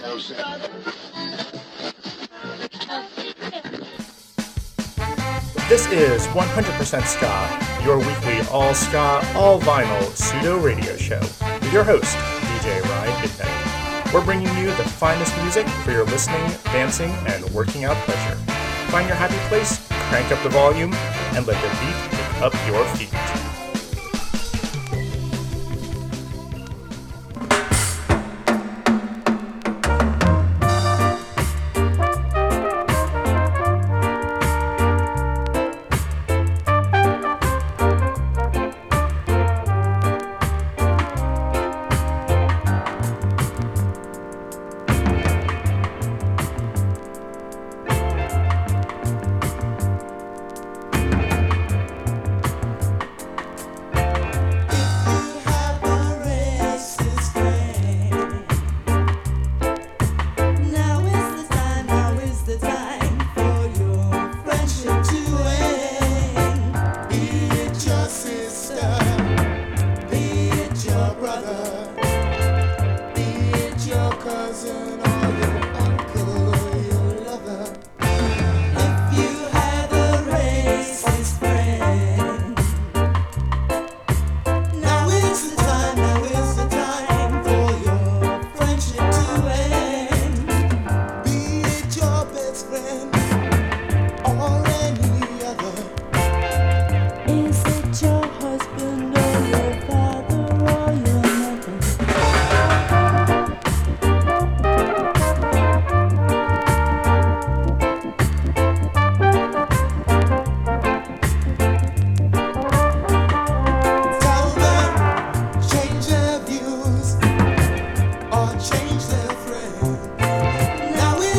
This is 100% Ska, your weekly all ska, all vinyl pseudo radio show with your host, DJ Ryan Midnight. We're bringing you the finest music for your listening, dancing, and working out pleasure. Find your happy place, crank up the volume, and let the beat pick up your feet.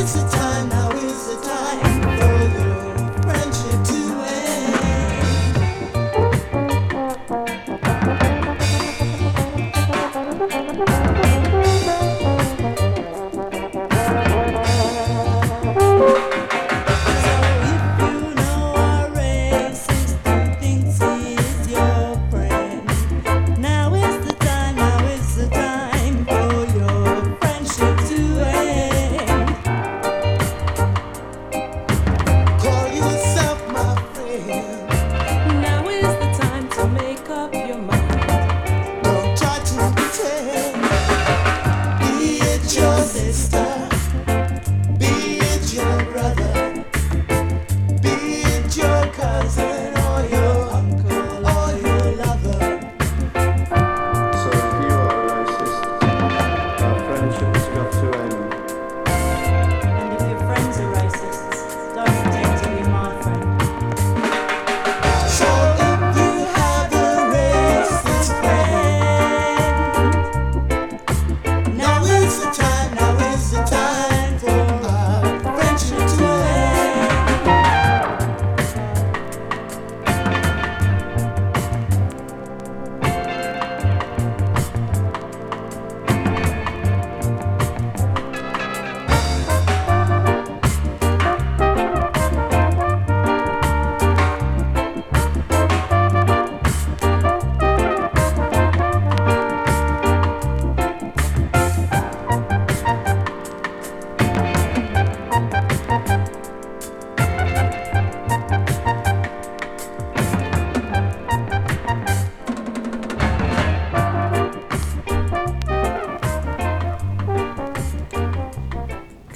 it's a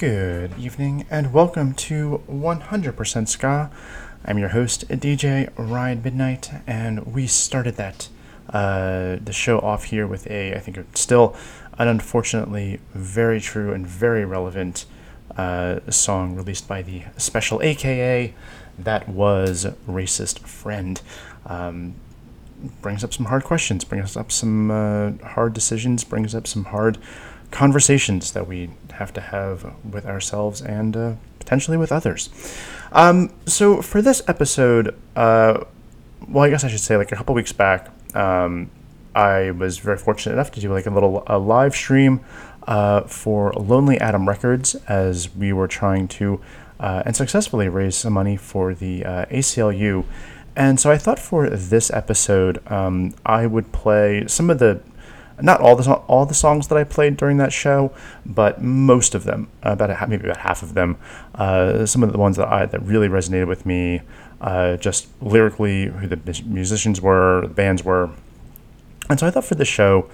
Good evening and welcome to 100% Ska. I'm your host, DJ Ryan Midnight, and we started that uh, the show off here with a, I think, it's still an unfortunately very true and very relevant uh, song released by the Special AKA. That was Racist Friend. Um, brings up some hard questions, brings up some uh, hard decisions, brings up some hard conversations that we have to have with ourselves and uh, potentially with others. Um, so for this episode, uh, well, I guess I should say like a couple weeks back, um, I was very fortunate enough to do like a little a live stream uh, for Lonely Atom Records as we were trying to uh, and successfully raise some money for the uh, ACLU. And so I thought for this episode, um, I would play some of the not all the all the songs that I played during that show, but most of them, about a, maybe about half of them. Uh, some of the ones that I that really resonated with me, uh, just lyrically, who the musicians were, the bands were, and so I thought for the show.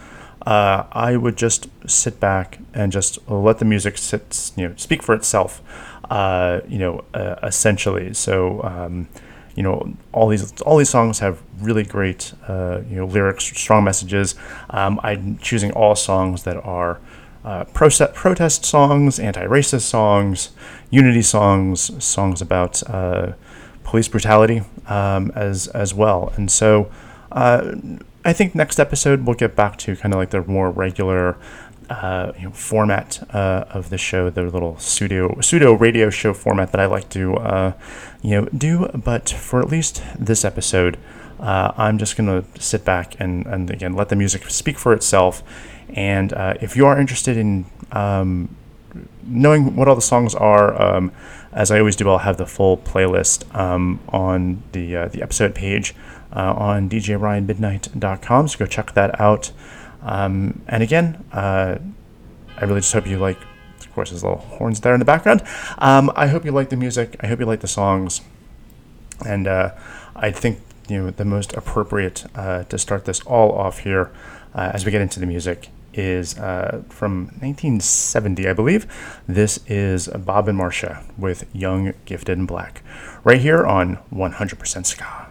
Uh, I would just sit back and just let the music sit, you know, speak for itself, uh, you know, uh, essentially. So, um, you know, all these all these songs have really great, uh, you know, lyrics, strong messages. Um, I'm choosing all songs that are uh, protest protest songs, anti-racist songs, unity songs, songs about uh, police brutality um, as as well. And so, uh, I think next episode we'll get back to kind of like the more regular uh, you know, format uh, of the show, the little pseudo pseudo radio show format that I like to uh, you know do. But for at least this episode, uh, I'm just gonna sit back and and again let the music speak for itself. And uh, if you are interested in um, knowing what all the songs are, um, as I always do, I'll have the full playlist um, on the uh, the episode page on djryanmidnight.com. So go check that out. Um, and again, uh, I really just hope you like, of course, there's little horns there in the background. Um, I hope you like the music. I hope you like the songs. And uh, I think, you know, the most appropriate uh, to start this all off here uh, as we get into the music is uh, from 1970, I believe. This is Bob and Marcia with Young, Gifted, and Black, right here on 100% Ska.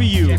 Be you.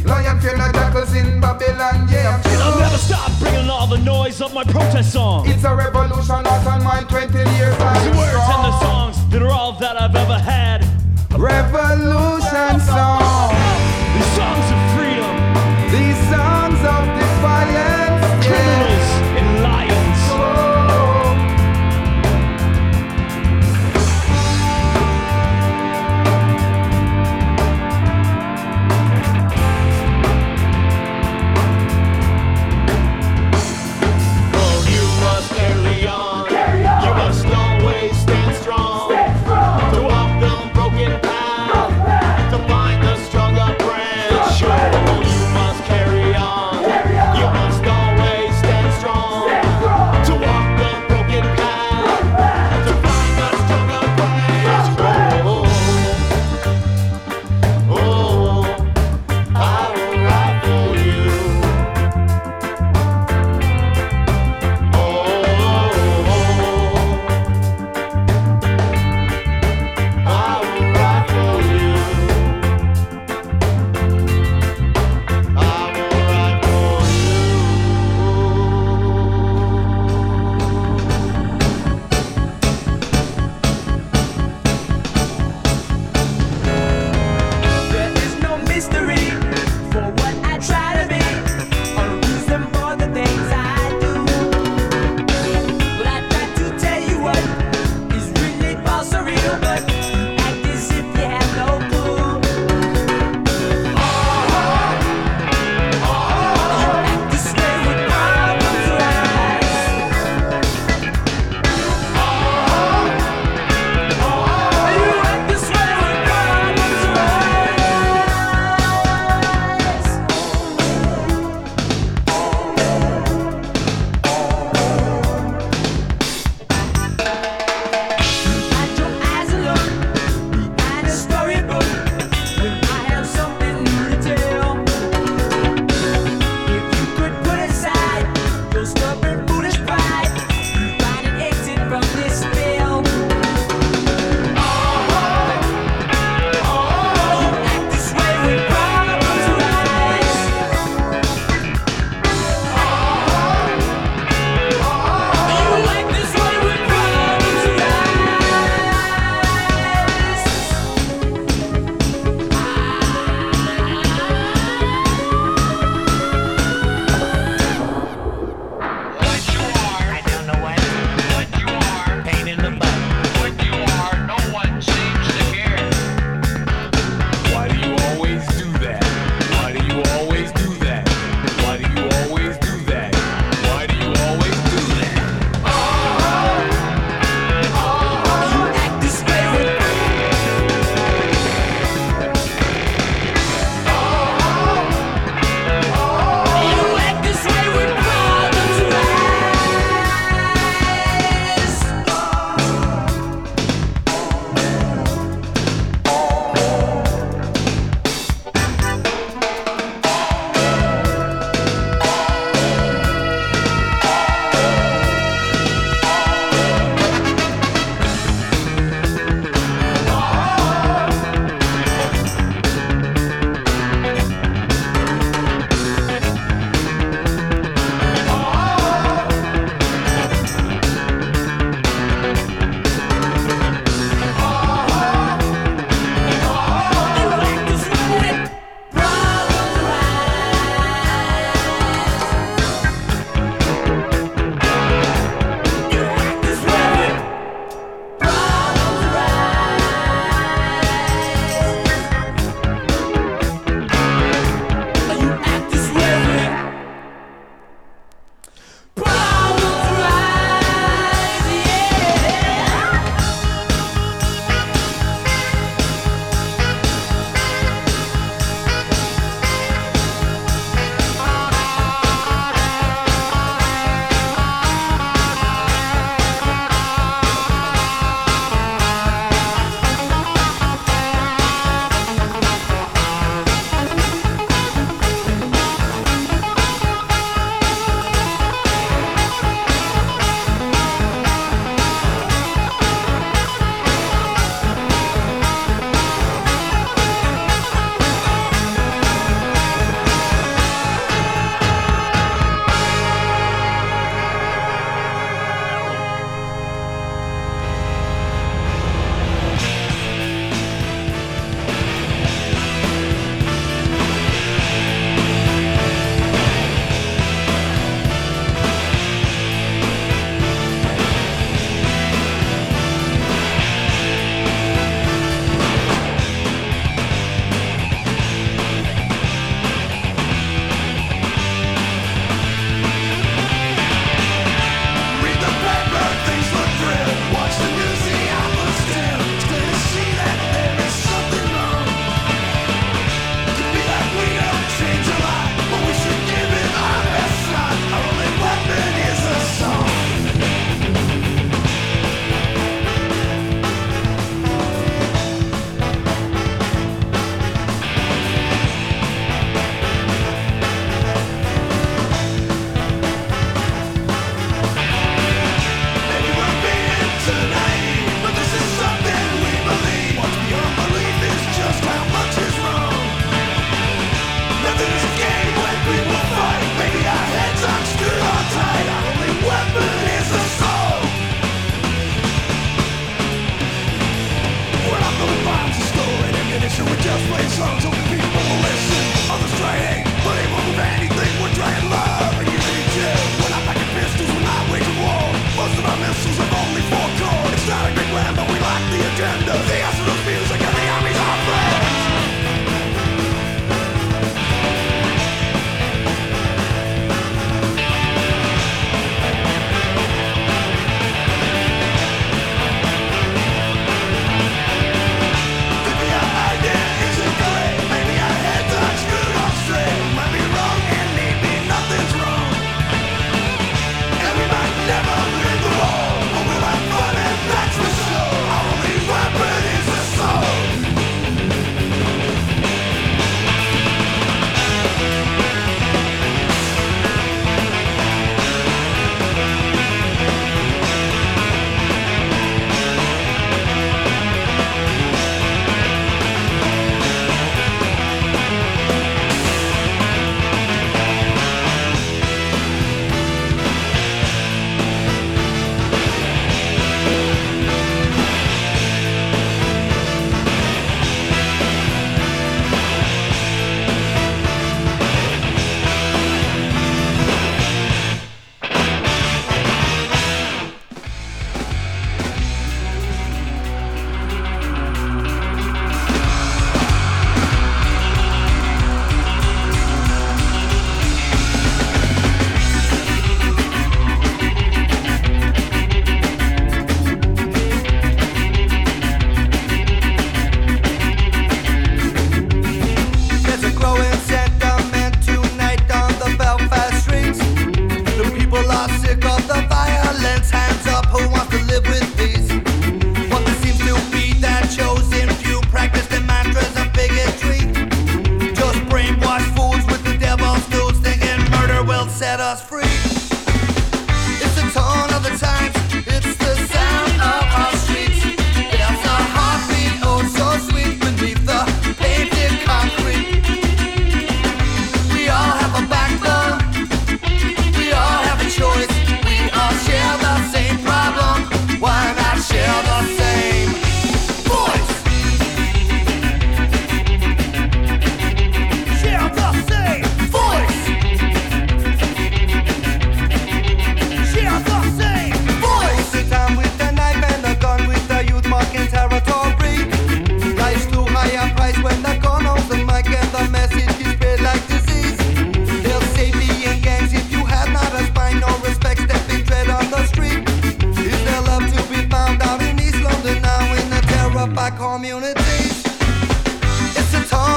Down, going down tonight.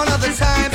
Stop this!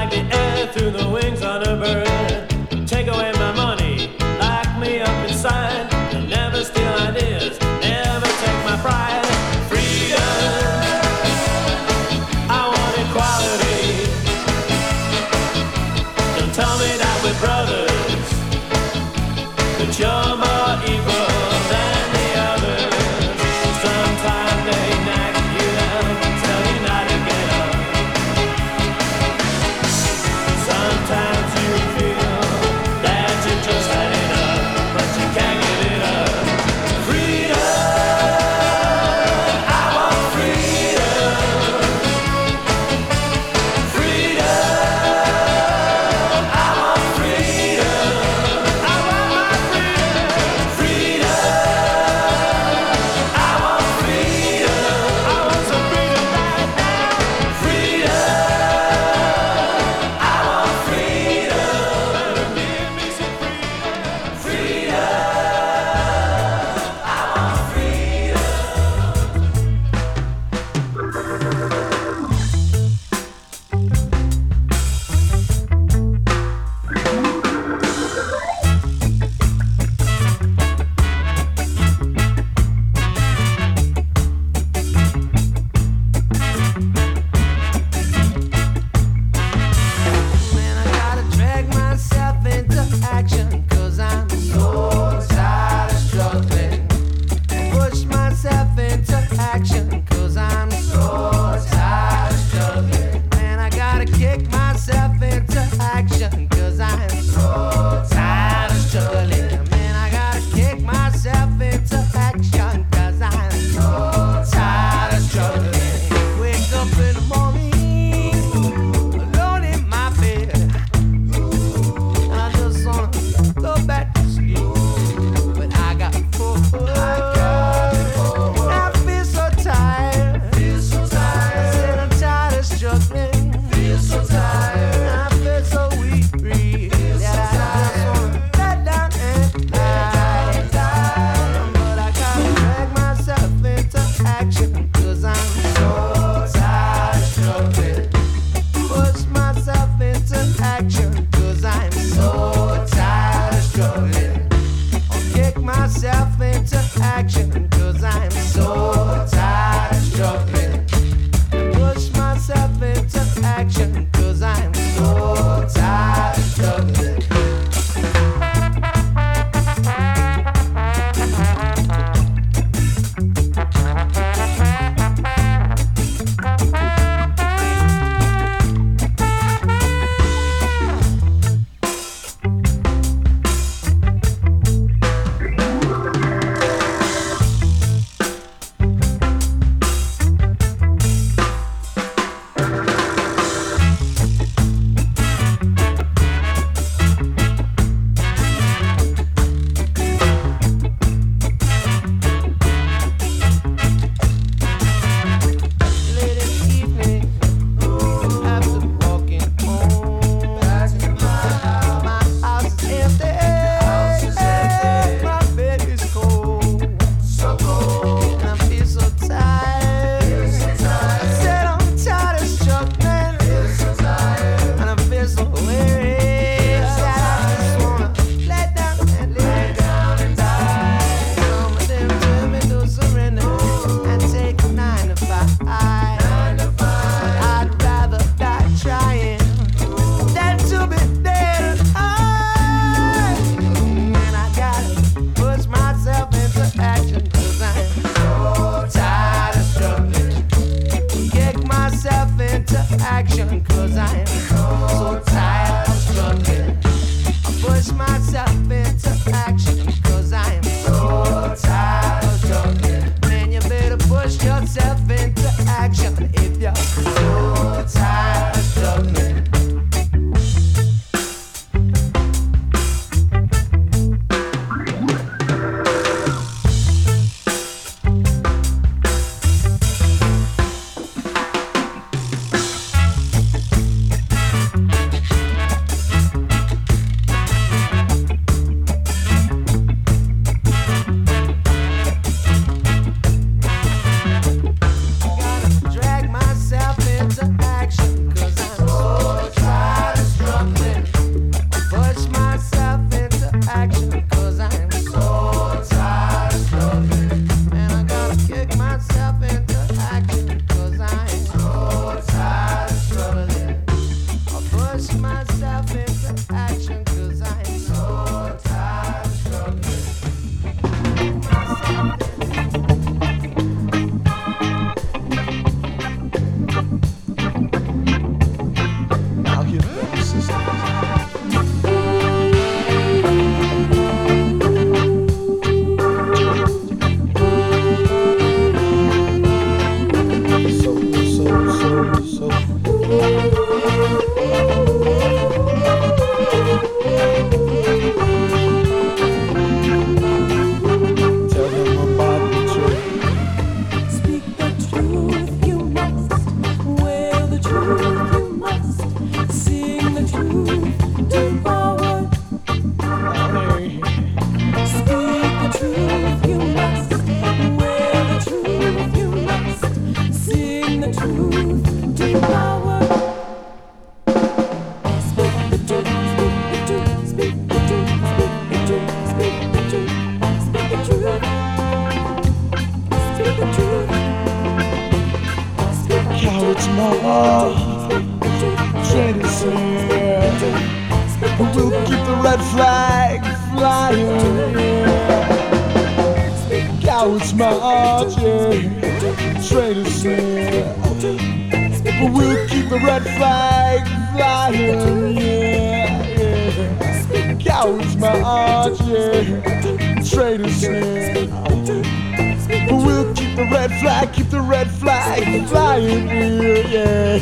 Like the air through the wings on a bird.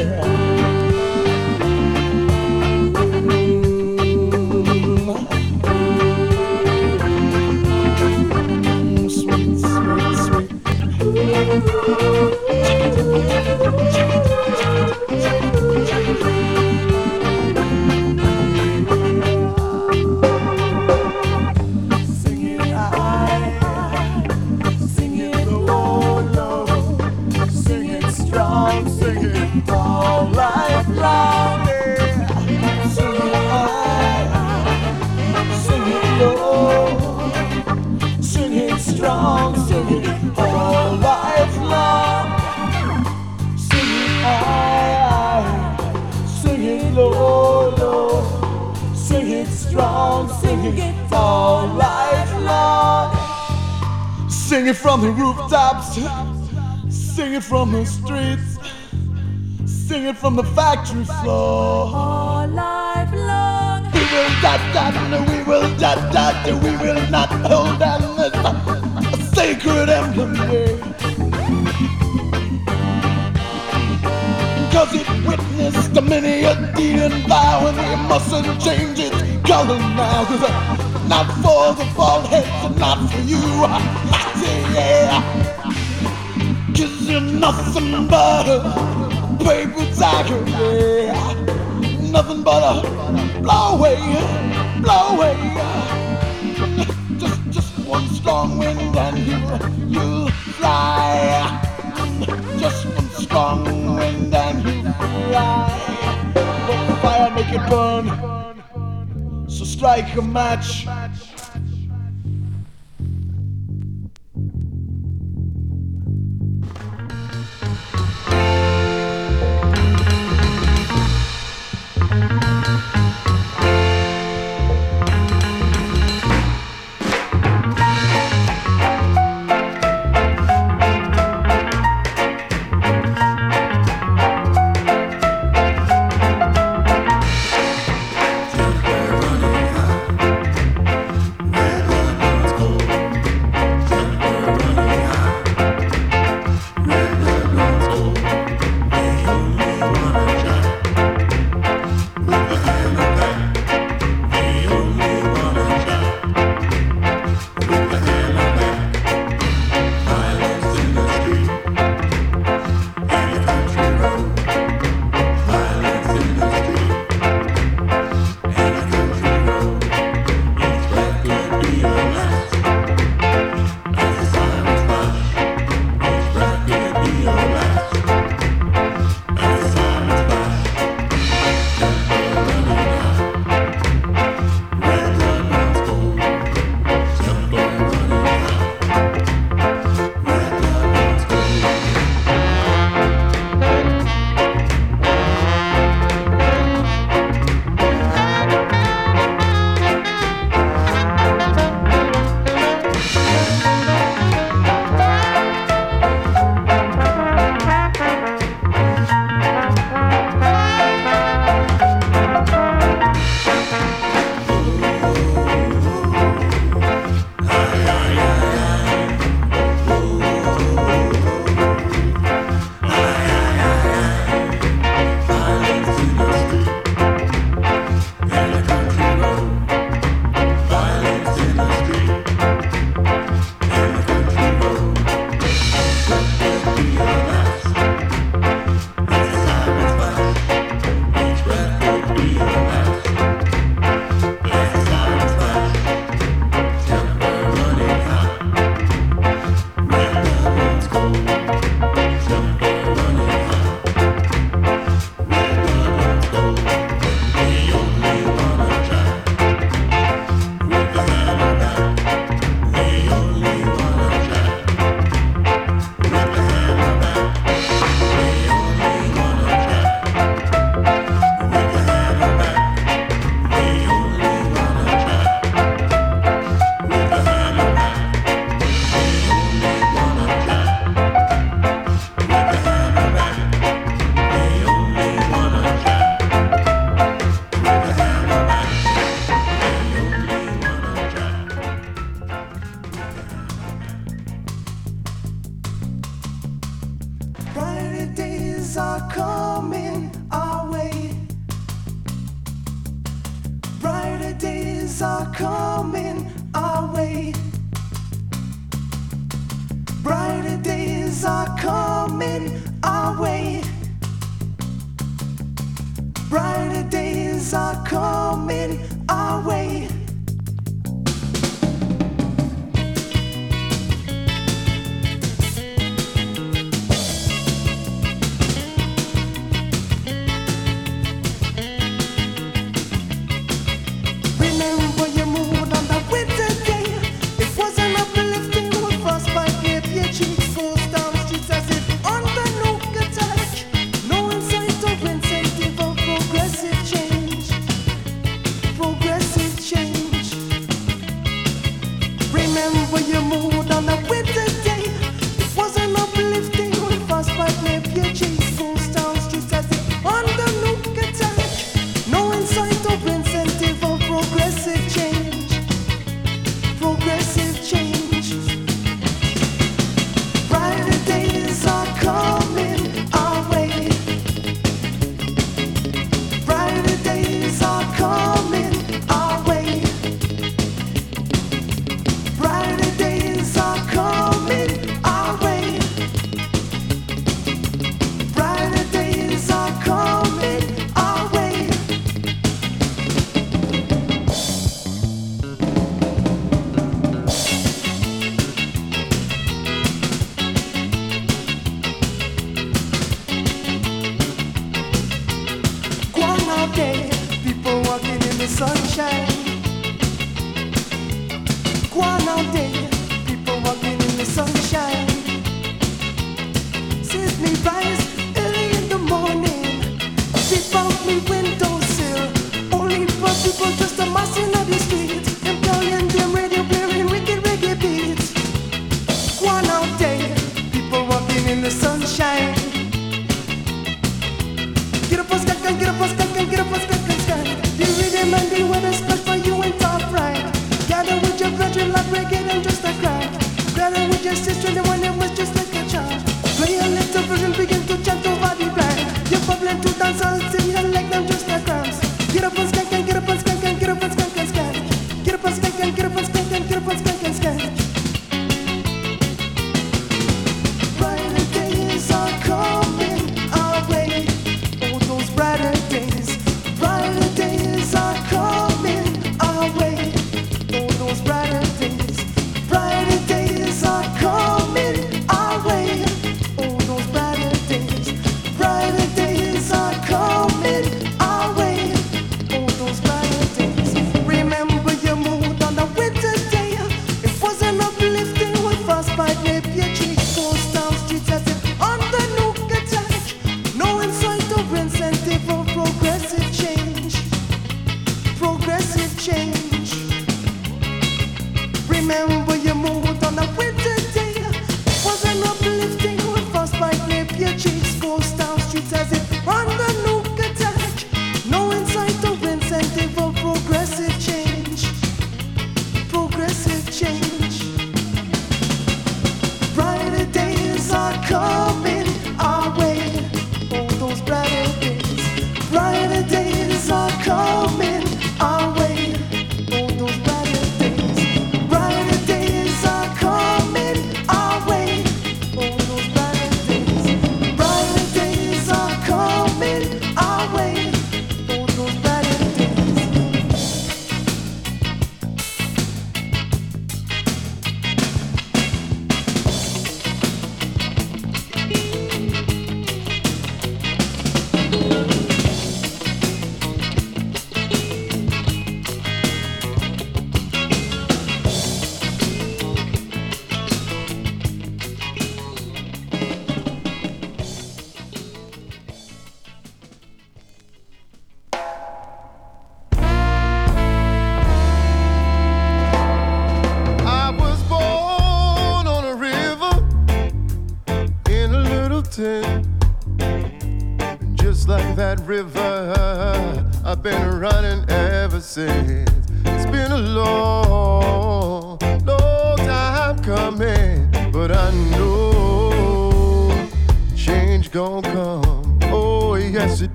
yeah. to flow all life long. We will dot dot, we will dot dot, we will not hold down this sacred emblem. Cause it witnessed the many a deed and vow, and we mustn't change its color now. Cause not for the bald heads, and not for you. Yeah. Cause you're nothing but paper tiger. Nothing but a blow away, blow away. Just, just one strong wind and you, you'll fly. Just one strong wind and you fly. Let the fire make it burn. So strike a match. Your sister,